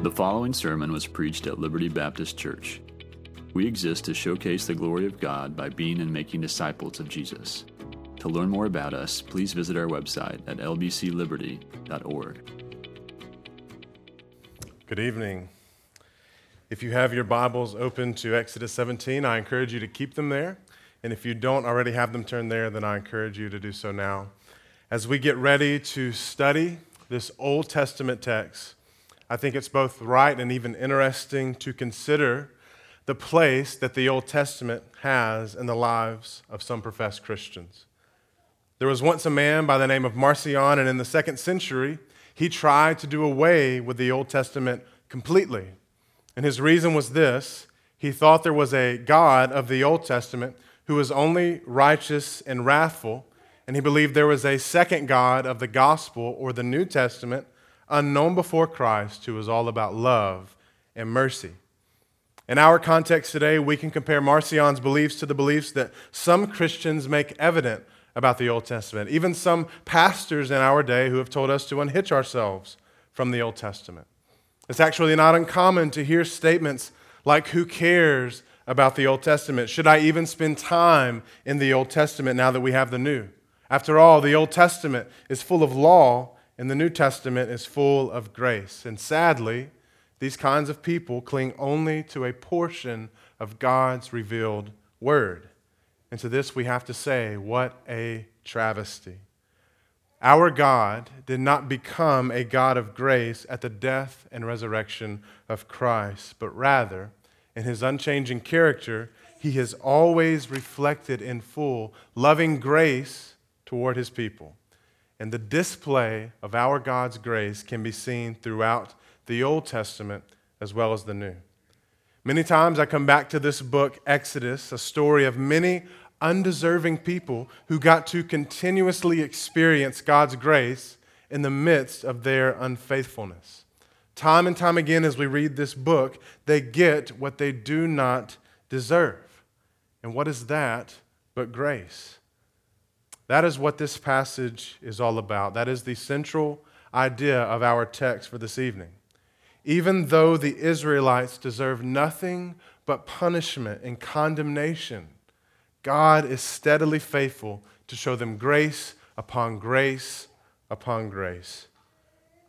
The following sermon was preached at Liberty Baptist Church. We exist to showcase the glory of God by being and making disciples of Jesus. To learn more about us, please visit our website at lbcliberty.org. Good evening. If you have your Bibles open to Exodus 17, I encourage you to keep them there. And if you don't already have them turned there, then I encourage you to do so now. As we get ready to study this Old Testament text, I think it's both right and even interesting to consider the place that the Old Testament has in the lives of some professed Christians. There was once a man by the name of Marcion, and in the second century, he tried to do away with the Old Testament completely. And his reason was this he thought there was a God of the Old Testament who was only righteous and wrathful, and he believed there was a second God of the gospel or the New Testament unknown before Christ who was all about love and mercy. In our context today, we can compare Marcion's beliefs to the beliefs that some Christians make evident about the Old Testament, even some pastors in our day who have told us to unhitch ourselves from the Old Testament. It's actually not uncommon to hear statements like, Who cares about the Old Testament? Should I even spend time in the Old Testament now that we have the New? After all, the Old Testament is full of law and the New Testament is full of grace. And sadly, these kinds of people cling only to a portion of God's revealed word. And to this we have to say, what a travesty. Our God did not become a God of grace at the death and resurrection of Christ, but rather, in his unchanging character, he has always reflected in full loving grace toward his people. And the display of our God's grace can be seen throughout the Old Testament as well as the New. Many times I come back to this book, Exodus, a story of many undeserving people who got to continuously experience God's grace in the midst of their unfaithfulness. Time and time again, as we read this book, they get what they do not deserve. And what is that but grace? That is what this passage is all about. That is the central idea of our text for this evening. Even though the Israelites deserve nothing but punishment and condemnation, God is steadily faithful to show them grace upon grace upon grace.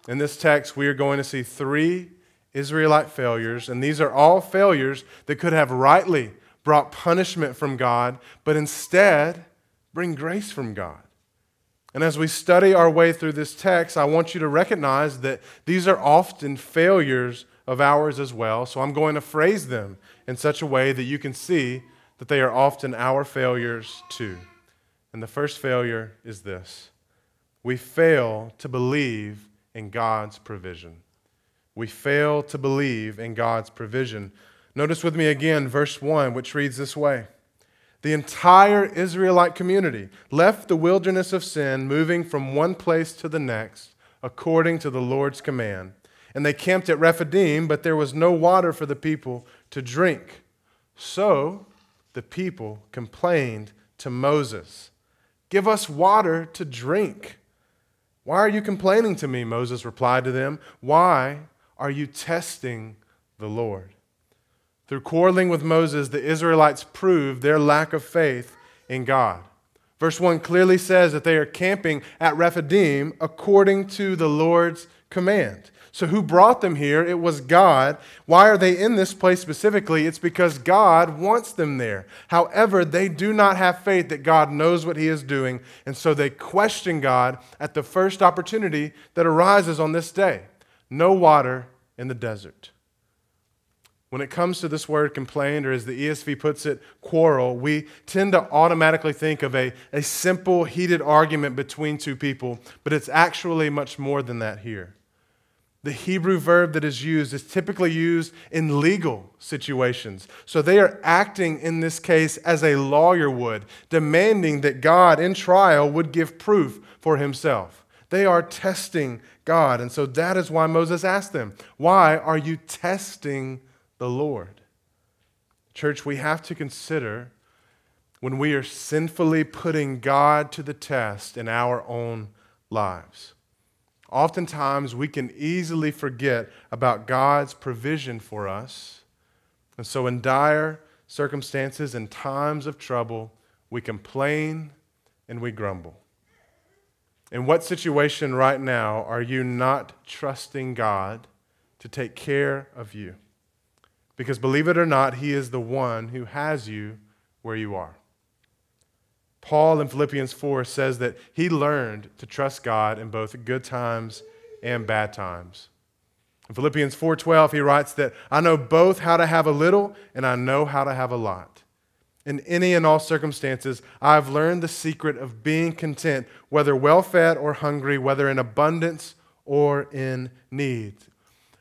In this text, we are going to see three Israelite failures, and these are all failures that could have rightly brought punishment from God, but instead, bring grace from God. And as we study our way through this text, I want you to recognize that these are often failures of ours as well. So I'm going to phrase them in such a way that you can see that they are often our failures too. And the first failure is this we fail to believe in God's provision. We fail to believe in God's provision. Notice with me again verse 1, which reads this way the entire Israelite community left the wilderness of sin, moving from one place to the next, according to the Lord's command. And they camped at Rephidim, but there was no water for the people to drink. So the people complained to Moses Give us water to drink. Why are you complaining to me? Moses replied to them. Why are you testing the Lord? Through quarreling with Moses, the Israelites proved their lack of faith in God. Verse 1 clearly says that they are camping at Rephidim according to the Lord's command. So, who brought them here? It was God. Why are they in this place specifically? It's because God wants them there. However, they do not have faith that God knows what He is doing, and so they question God at the first opportunity that arises on this day. No water in the desert. When it comes to this word complained, or as the ESV puts it, quarrel, we tend to automatically think of a, a simple, heated argument between two people, but it's actually much more than that here. The Hebrew verb that is used is typically used in legal situations. So they are acting in this case as a lawyer would, demanding that God in trial would give proof for himself. They are testing God. And so that is why Moses asked them, Why are you testing the Lord. Church, we have to consider when we are sinfully putting God to the test in our own lives. oftentimes we can easily forget about God's provision for us. And so, in dire circumstances and times of trouble, we complain and we grumble. In what situation right now are you not trusting God to take care of you? Because believe it or not, He is the one who has you where you are. Paul in Philippians 4 says that he learned to trust God in both good times and bad times. In Philippians 4:12 he writes that I know both how to have a little and I know how to have a lot. In any and all circumstances, I have learned the secret of being content, whether well fed or hungry, whether in abundance or in need.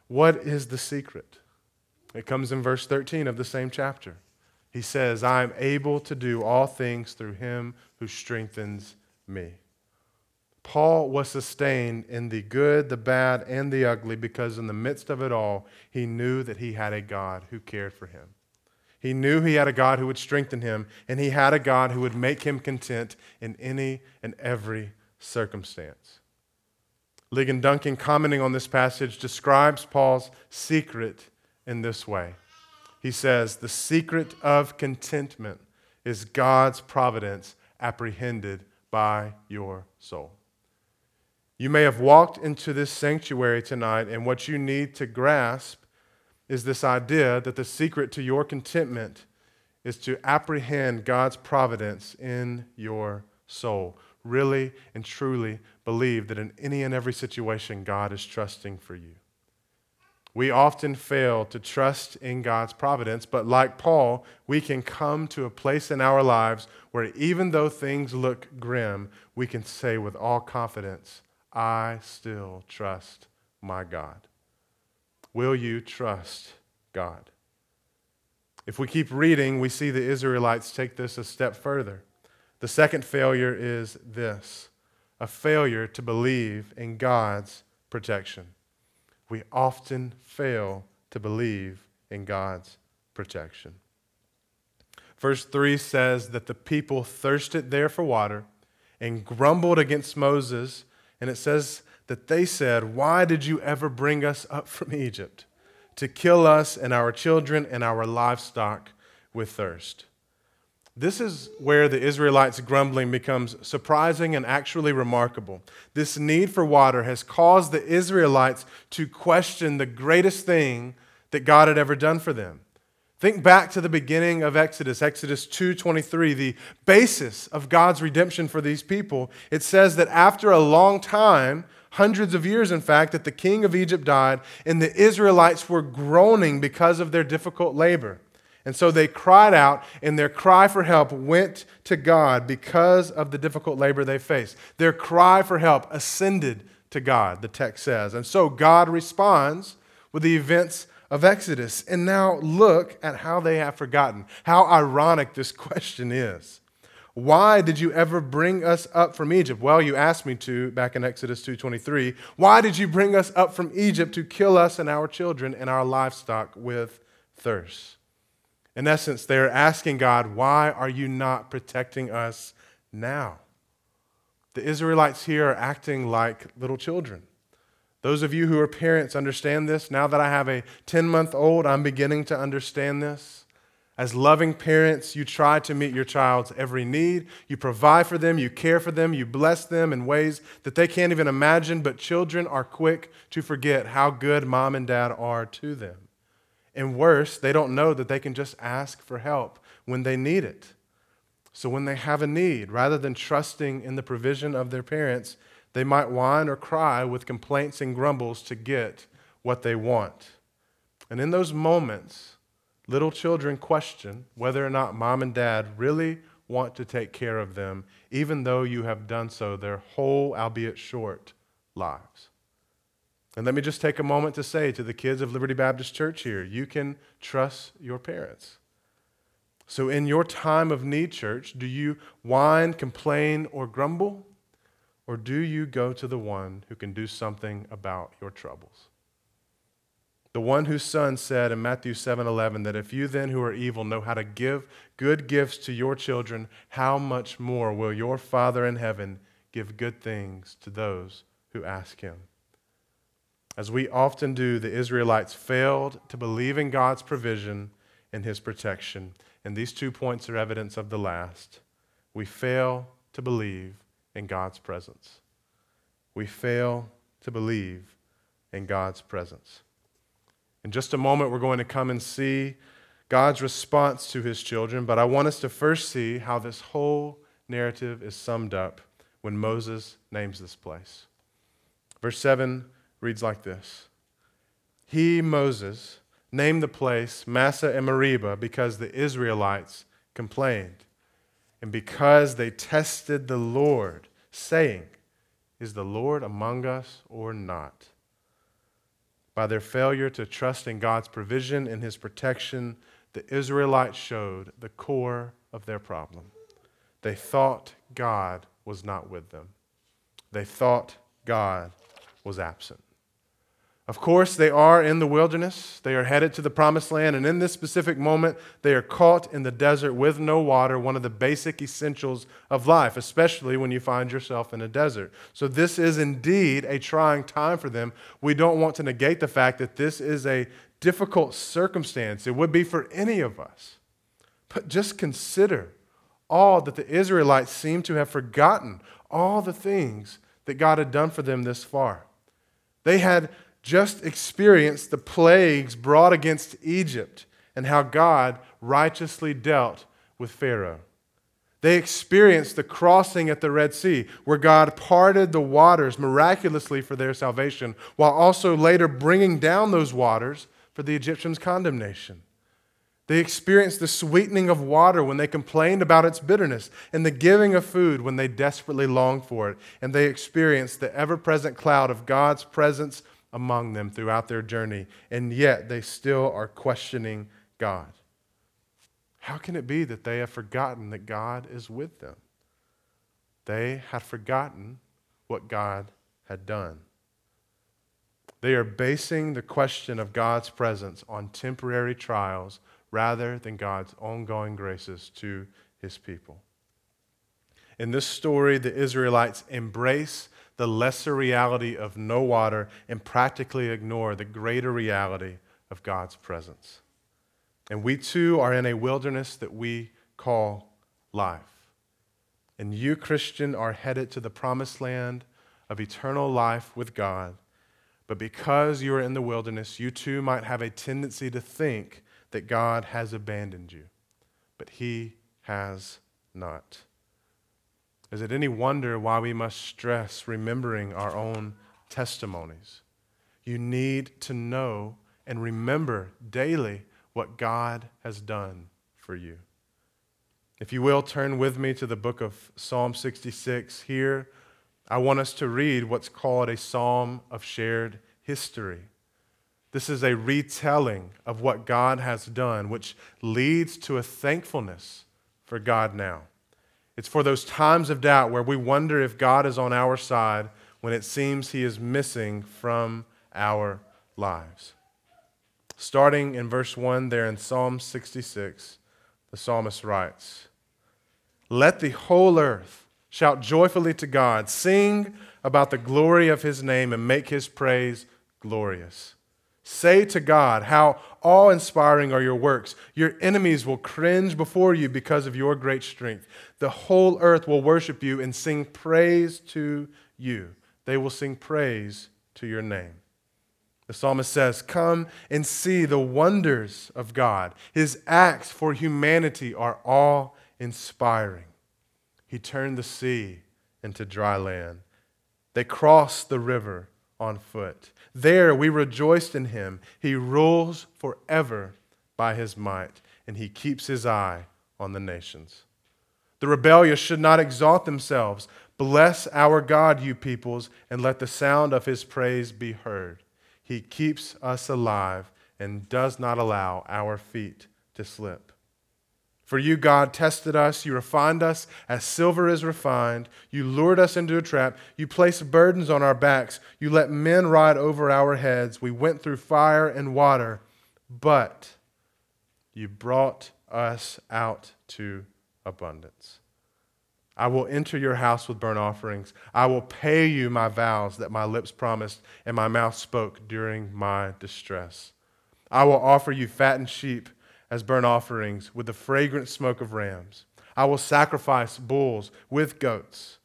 What is the secret? It comes in verse 13 of the same chapter. He says, I am able to do all things through him who strengthens me. Paul was sustained in the good, the bad, and the ugly because in the midst of it all, he knew that he had a God who cared for him. He knew he had a God who would strengthen him, and he had a God who would make him content in any and every circumstance. Ligon Duncan, commenting on this passage, describes Paul's secret in this way. He says, The secret of contentment is God's providence apprehended by your soul. You may have walked into this sanctuary tonight, and what you need to grasp is this idea that the secret to your contentment is to apprehend God's providence in your soul. Really and truly believe that in any and every situation, God is trusting for you. We often fail to trust in God's providence, but like Paul, we can come to a place in our lives where even though things look grim, we can say with all confidence, I still trust my God. Will you trust God? If we keep reading, we see the Israelites take this a step further. The second failure is this a failure to believe in God's protection. We often fail to believe in God's protection. Verse 3 says that the people thirsted there for water and grumbled against Moses, and it says that they said, Why did you ever bring us up from Egypt to kill us and our children and our livestock with thirst? This is where the Israelites' grumbling becomes surprising and actually remarkable. This need for water has caused the Israelites to question the greatest thing that God had ever done for them. Think back to the beginning of Exodus, Exodus 2:23, the basis of God's redemption for these people. It says that after a long time, hundreds of years in fact, that the king of Egypt died and the Israelites were groaning because of their difficult labor. And so they cried out, and their cry for help went to God because of the difficult labor they faced. Their cry for help ascended to God, the text says. And so God responds with the events of Exodus. And now look at how they have forgotten. How ironic this question is. Why did you ever bring us up from Egypt? Well, you asked me to back in Exodus 2:23. Why did you bring us up from Egypt to kill us and our children and our livestock with thirst? In essence, they're asking God, Why are you not protecting us now? The Israelites here are acting like little children. Those of you who are parents understand this. Now that I have a 10 month old, I'm beginning to understand this. As loving parents, you try to meet your child's every need. You provide for them, you care for them, you bless them in ways that they can't even imagine, but children are quick to forget how good mom and dad are to them. And worse, they don't know that they can just ask for help when they need it. So when they have a need, rather than trusting in the provision of their parents, they might whine or cry with complaints and grumbles to get what they want. And in those moments, little children question whether or not mom and dad really want to take care of them, even though you have done so their whole, albeit short, lives. And let me just take a moment to say to the kids of Liberty Baptist Church here you can trust your parents. So, in your time of need, church, do you whine, complain, or grumble? Or do you go to the one who can do something about your troubles? The one whose son said in Matthew 7:11 that if you then who are evil know how to give good gifts to your children, how much more will your Father in heaven give good things to those who ask him? As we often do, the Israelites failed to believe in God's provision and his protection. And these two points are evidence of the last. We fail to believe in God's presence. We fail to believe in God's presence. In just a moment, we're going to come and see God's response to his children, but I want us to first see how this whole narrative is summed up when Moses names this place. Verse 7 reads like this He, Moses, named the place Massah and Meribah because the Israelites complained and because they tested the Lord, saying, Is the Lord among us or not? By their failure to trust in God's provision and his protection, the Israelites showed the core of their problem. They thought God was not with them, they thought God was absent. Of course, they are in the wilderness. They are headed to the promised land. And in this specific moment, they are caught in the desert with no water, one of the basic essentials of life, especially when you find yourself in a desert. So, this is indeed a trying time for them. We don't want to negate the fact that this is a difficult circumstance. It would be for any of us. But just consider all that the Israelites seem to have forgotten, all the things that God had done for them this far. They had just experienced the plagues brought against Egypt and how God righteously dealt with Pharaoh. They experienced the crossing at the Red Sea, where God parted the waters miraculously for their salvation, while also later bringing down those waters for the Egyptians' condemnation. They experienced the sweetening of water when they complained about its bitterness, and the giving of food when they desperately longed for it. And they experienced the ever present cloud of God's presence among them throughout their journey, and yet they still are questioning God. How can it be that they have forgotten that God is with them? They had forgotten what God had done. They are basing the question of God's presence on temporary trials rather than God's ongoing graces to his people. In this story, the Israelites embrace the lesser reality of no water and practically ignore the greater reality of God's presence. And we too are in a wilderness that we call life. And you, Christian, are headed to the promised land of eternal life with God. But because you are in the wilderness, you too might have a tendency to think that God has abandoned you. But He has not. Is it any wonder why we must stress remembering our own testimonies? You need to know and remember daily what God has done for you. If you will, turn with me to the book of Psalm 66. Here, I want us to read what's called a psalm of shared history. This is a retelling of what God has done, which leads to a thankfulness for God now. It's for those times of doubt where we wonder if God is on our side when it seems he is missing from our lives. Starting in verse 1 there in Psalm 66, the psalmist writes Let the whole earth shout joyfully to God, sing about the glory of his name, and make his praise glorious. Say to God, How awe inspiring are your works. Your enemies will cringe before you because of your great strength. The whole earth will worship you and sing praise to you. They will sing praise to your name. The psalmist says, Come and see the wonders of God. His acts for humanity are awe inspiring. He turned the sea into dry land, they crossed the river on foot. There we rejoiced in him. He rules forever by his might, and he keeps his eye on the nations. The rebellious should not exalt themselves. Bless our God, you peoples, and let the sound of his praise be heard. He keeps us alive and does not allow our feet to slip. For you, God, tested us. You refined us as silver is refined. You lured us into a trap. You placed burdens on our backs. You let men ride over our heads. We went through fire and water, but you brought us out to abundance. I will enter your house with burnt offerings. I will pay you my vows that my lips promised and my mouth spoke during my distress. I will offer you fattened sheep as burnt offerings with the fragrant smoke of rams. I will sacrifice bulls with goats.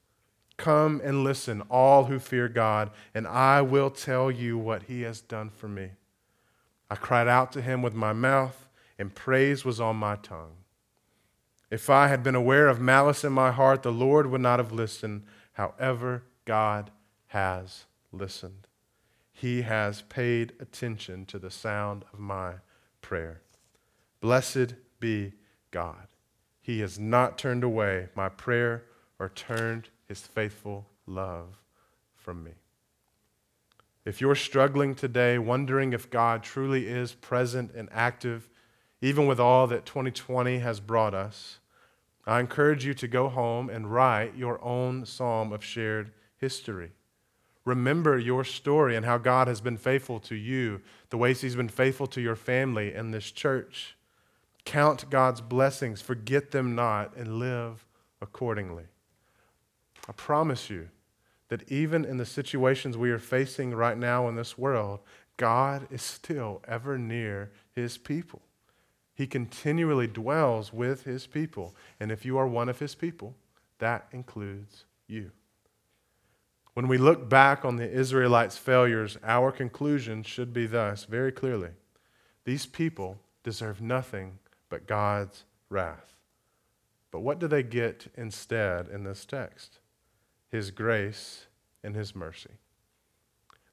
Come and listen, all who fear God, and I will tell you what he has done for me. I cried out to him with my mouth, and praise was on my tongue. If I had been aware of malice in my heart, the Lord would not have listened. However, God has listened. He has paid attention to the sound of my prayer. Blessed be God. He has not turned away my prayer or turned his faithful love from me. If you're struggling today, wondering if God truly is present and active, even with all that 2020 has brought us, I encourage you to go home and write your own psalm of shared history. Remember your story and how God has been faithful to you, the ways He's been faithful to your family and this church. Count God's blessings, forget them not, and live accordingly. I promise you that even in the situations we are facing right now in this world, God is still ever near His people. He continually dwells with his people. And if you are one of his people, that includes you. When we look back on the Israelites' failures, our conclusion should be thus very clearly these people deserve nothing but God's wrath. But what do they get instead in this text? His grace and his mercy.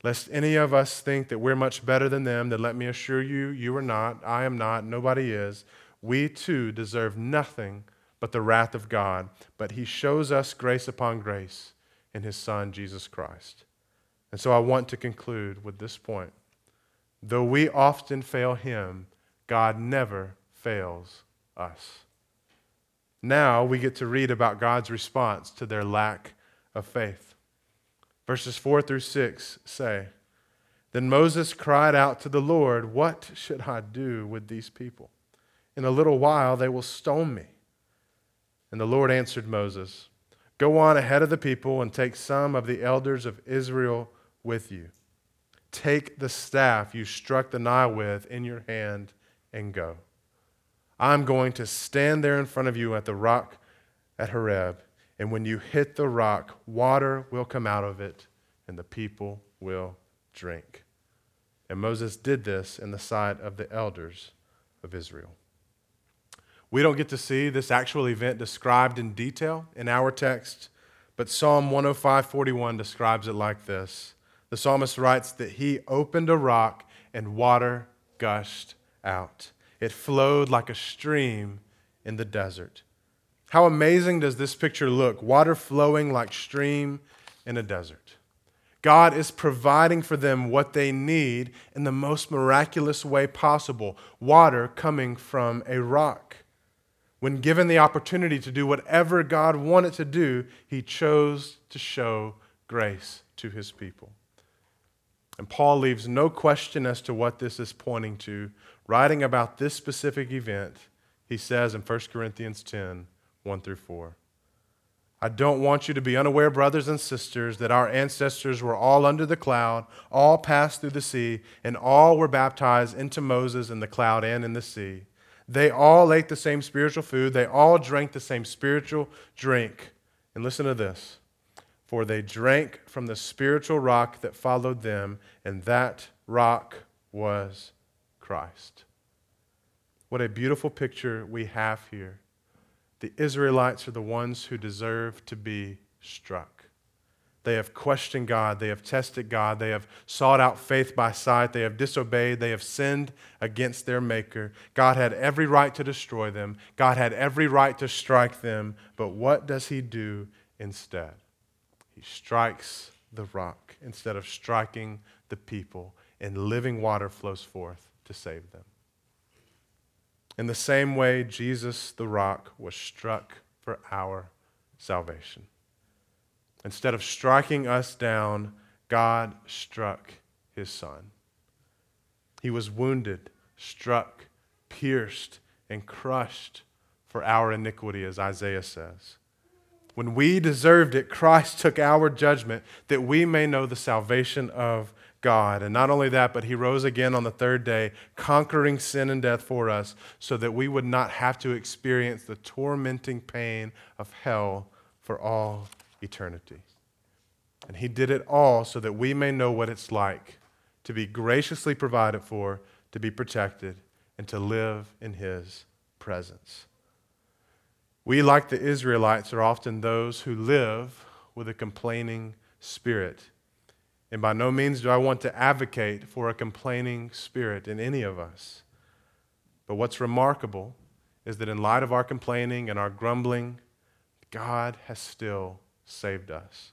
Lest any of us think that we're much better than them, then let me assure you, you are not. I am not. Nobody is. We too deserve nothing but the wrath of God. But He shows us grace upon grace in His Son, Jesus Christ. And so I want to conclude with this point. Though we often fail Him, God never fails us. Now we get to read about God's response to their lack of faith. Verses 4 through 6 say, Then Moses cried out to the Lord, What should I do with these people? In a little while they will stone me. And the Lord answered Moses, Go on ahead of the people and take some of the elders of Israel with you. Take the staff you struck the Nile with in your hand and go. I'm going to stand there in front of you at the rock at Horeb and when you hit the rock, water will come out of it, and the people will drink. And Moses did this in the sight of the elders of Israel. We don't get to see this actual event described in detail in our text, but Psalm 105:41 describes it like this. The psalmist writes that he opened a rock and water gushed out. It flowed like a stream in the desert. How amazing does this picture look? Water flowing like stream in a desert. God is providing for them what they need in the most miraculous way possible water coming from a rock. When given the opportunity to do whatever God wanted to do, he chose to show grace to his people. And Paul leaves no question as to what this is pointing to. Writing about this specific event, he says in 1 Corinthians 10 1 through 4. I don't want you to be unaware, brothers and sisters, that our ancestors were all under the cloud, all passed through the sea, and all were baptized into Moses in the cloud and in the sea. They all ate the same spiritual food, they all drank the same spiritual drink. And listen to this for they drank from the spiritual rock that followed them, and that rock was Christ. What a beautiful picture we have here the Israelites are the ones who deserve to be struck. They have questioned God. They have tested God. They have sought out faith by sight. They have disobeyed. They have sinned against their Maker. God had every right to destroy them. God had every right to strike them. But what does He do instead? He strikes the rock instead of striking the people, and living water flows forth to save them. In the same way, Jesus, the rock, was struck for our salvation. Instead of striking us down, God struck his son. He was wounded, struck, pierced, and crushed for our iniquity, as Isaiah says. When we deserved it, Christ took our judgment that we may know the salvation of God. And not only that, but he rose again on the third day, conquering sin and death for us, so that we would not have to experience the tormenting pain of hell for all eternity. And he did it all so that we may know what it's like to be graciously provided for, to be protected, and to live in his presence. We, like the Israelites, are often those who live with a complaining spirit. And by no means do I want to advocate for a complaining spirit in any of us. But what's remarkable is that in light of our complaining and our grumbling, God has still saved us.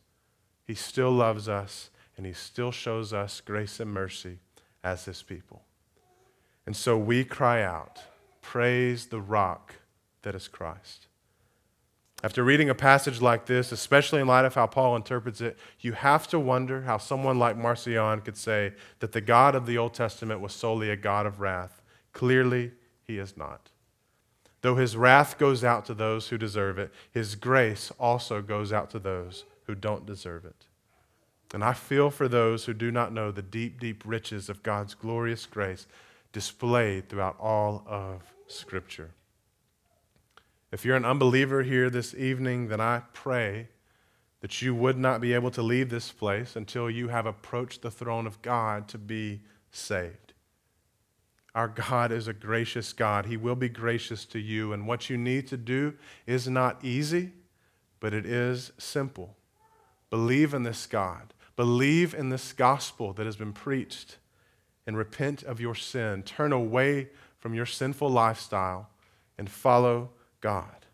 He still loves us, and He still shows us grace and mercy as His people. And so we cry out, Praise the rock that is Christ. After reading a passage like this, especially in light of how Paul interprets it, you have to wonder how someone like Marcion could say that the God of the Old Testament was solely a God of wrath. Clearly, he is not. Though his wrath goes out to those who deserve it, his grace also goes out to those who don't deserve it. And I feel for those who do not know the deep, deep riches of God's glorious grace displayed throughout all of Scripture. If you're an unbeliever here this evening, then I pray that you would not be able to leave this place until you have approached the throne of God to be saved. Our God is a gracious God. He will be gracious to you. And what you need to do is not easy, but it is simple. Believe in this God. Believe in this gospel that has been preached and repent of your sin. Turn away from your sinful lifestyle and follow God.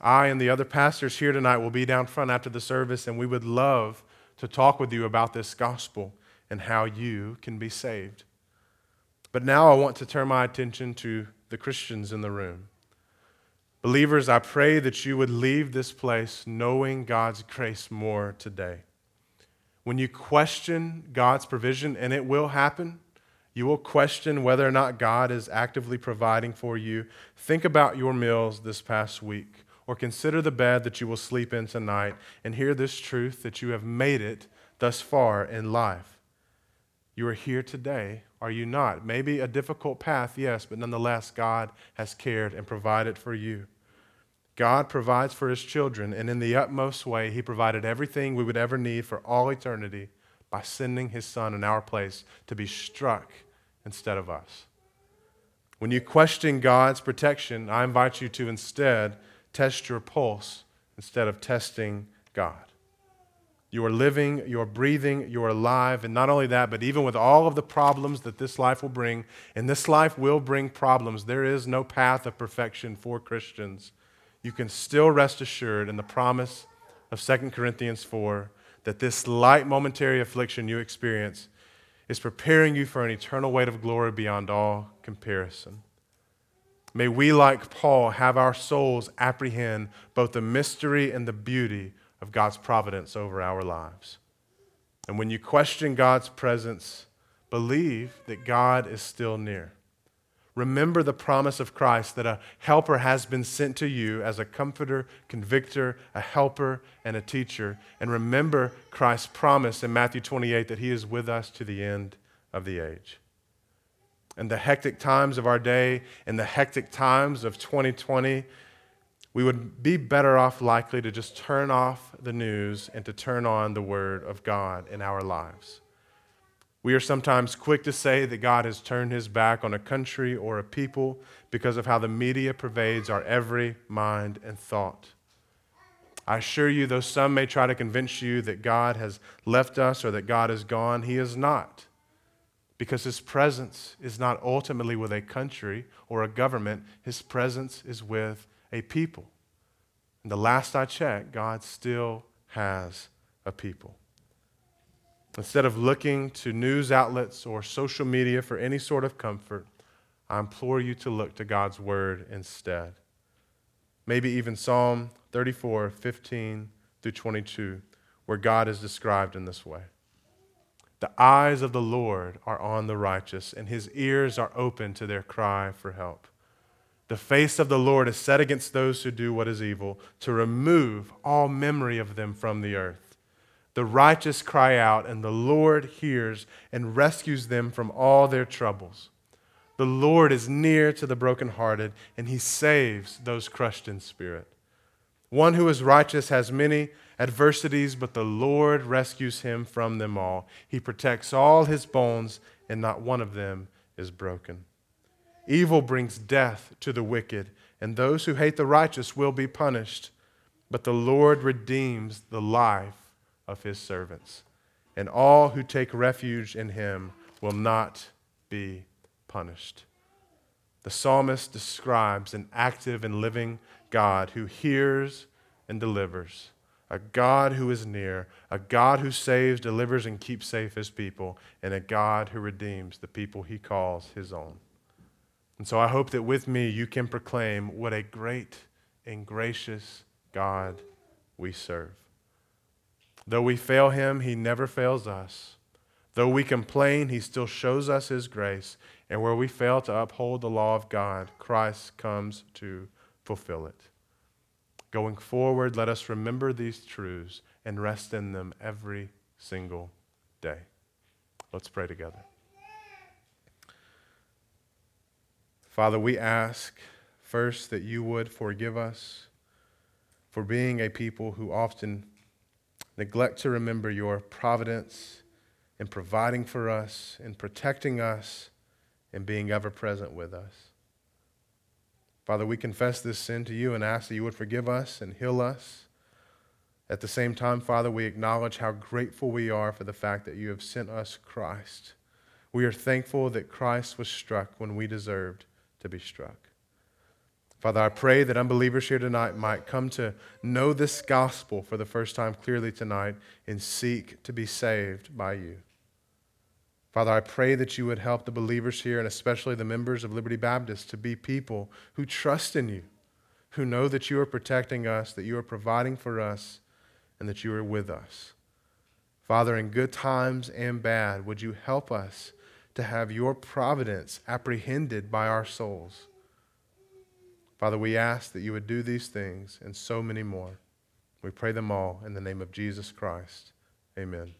I and the other pastors here tonight will be down front after the service, and we would love to talk with you about this gospel and how you can be saved. But now I want to turn my attention to the Christians in the room. Believers, I pray that you would leave this place knowing God's grace more today. When you question God's provision, and it will happen, you will question whether or not God is actively providing for you. Think about your meals this past week, or consider the bed that you will sleep in tonight, and hear this truth that you have made it thus far in life. You are here today, are you not? Maybe a difficult path, yes, but nonetheless, God has cared and provided for you. God provides for his children, and in the utmost way, he provided everything we would ever need for all eternity by sending his son in our place to be struck instead of us. When you question God's protection, I invite you to instead test your pulse instead of testing God. You are living, you are breathing, you are alive, and not only that, but even with all of the problems that this life will bring, and this life will bring problems, there is no path of perfection for Christians. You can still rest assured in the promise of 2 Corinthians 4 that this light momentary affliction you experience is preparing you for an eternal weight of glory beyond all comparison. May we, like Paul, have our souls apprehend both the mystery and the beauty of God's providence over our lives. And when you question God's presence, believe that God is still near. Remember the promise of Christ that a helper has been sent to you as a comforter, convictor, a helper, and a teacher. And remember Christ's promise in Matthew 28 that he is with us to the end of the age. In the hectic times of our day, in the hectic times of 2020, we would be better off likely to just turn off the news and to turn on the Word of God in our lives. We are sometimes quick to say that God has turned his back on a country or a people because of how the media pervades our every mind and thought. I assure you, though some may try to convince you that God has left us or that God is gone, he is not. Because his presence is not ultimately with a country or a government, his presence is with a people. And the last I checked, God still has a people. Instead of looking to news outlets or social media for any sort of comfort, I implore you to look to God's word instead. Maybe even Psalm 34, 15 through 22, where God is described in this way. The eyes of the Lord are on the righteous, and his ears are open to their cry for help. The face of the Lord is set against those who do what is evil, to remove all memory of them from the earth. The righteous cry out, and the Lord hears and rescues them from all their troubles. The Lord is near to the brokenhearted, and he saves those crushed in spirit. One who is righteous has many adversities, but the Lord rescues him from them all. He protects all his bones, and not one of them is broken. Evil brings death to the wicked, and those who hate the righteous will be punished. But the Lord redeems the life of his servants, and all who take refuge in him will not be punished. The psalmist describes an active and living God who hears and delivers, a God who is near, a God who saves, delivers, and keeps safe his people, and a God who redeems the people he calls his own. And so I hope that with me you can proclaim what a great and gracious God we serve. Though we fail him, he never fails us. Though we complain, he still shows us his grace. And where we fail to uphold the law of God, Christ comes to fulfill it. Going forward, let us remember these truths and rest in them every single day. Let's pray together. Father, we ask first that you would forgive us for being a people who often neglect to remember your providence in providing for us, in protecting us, and being ever present with us. Father, we confess this sin to you and ask that you would forgive us and heal us. At the same time, Father, we acknowledge how grateful we are for the fact that you have sent us Christ. We are thankful that Christ was struck when we deserved to be struck. Father, I pray that unbelievers here tonight might come to know this gospel for the first time clearly tonight and seek to be saved by you. Father, I pray that you would help the believers here and especially the members of Liberty Baptist to be people who trust in you, who know that you are protecting us, that you are providing for us, and that you are with us. Father, in good times and bad, would you help us to have your providence apprehended by our souls. Father, we ask that you would do these things and so many more. We pray them all in the name of Jesus Christ. Amen.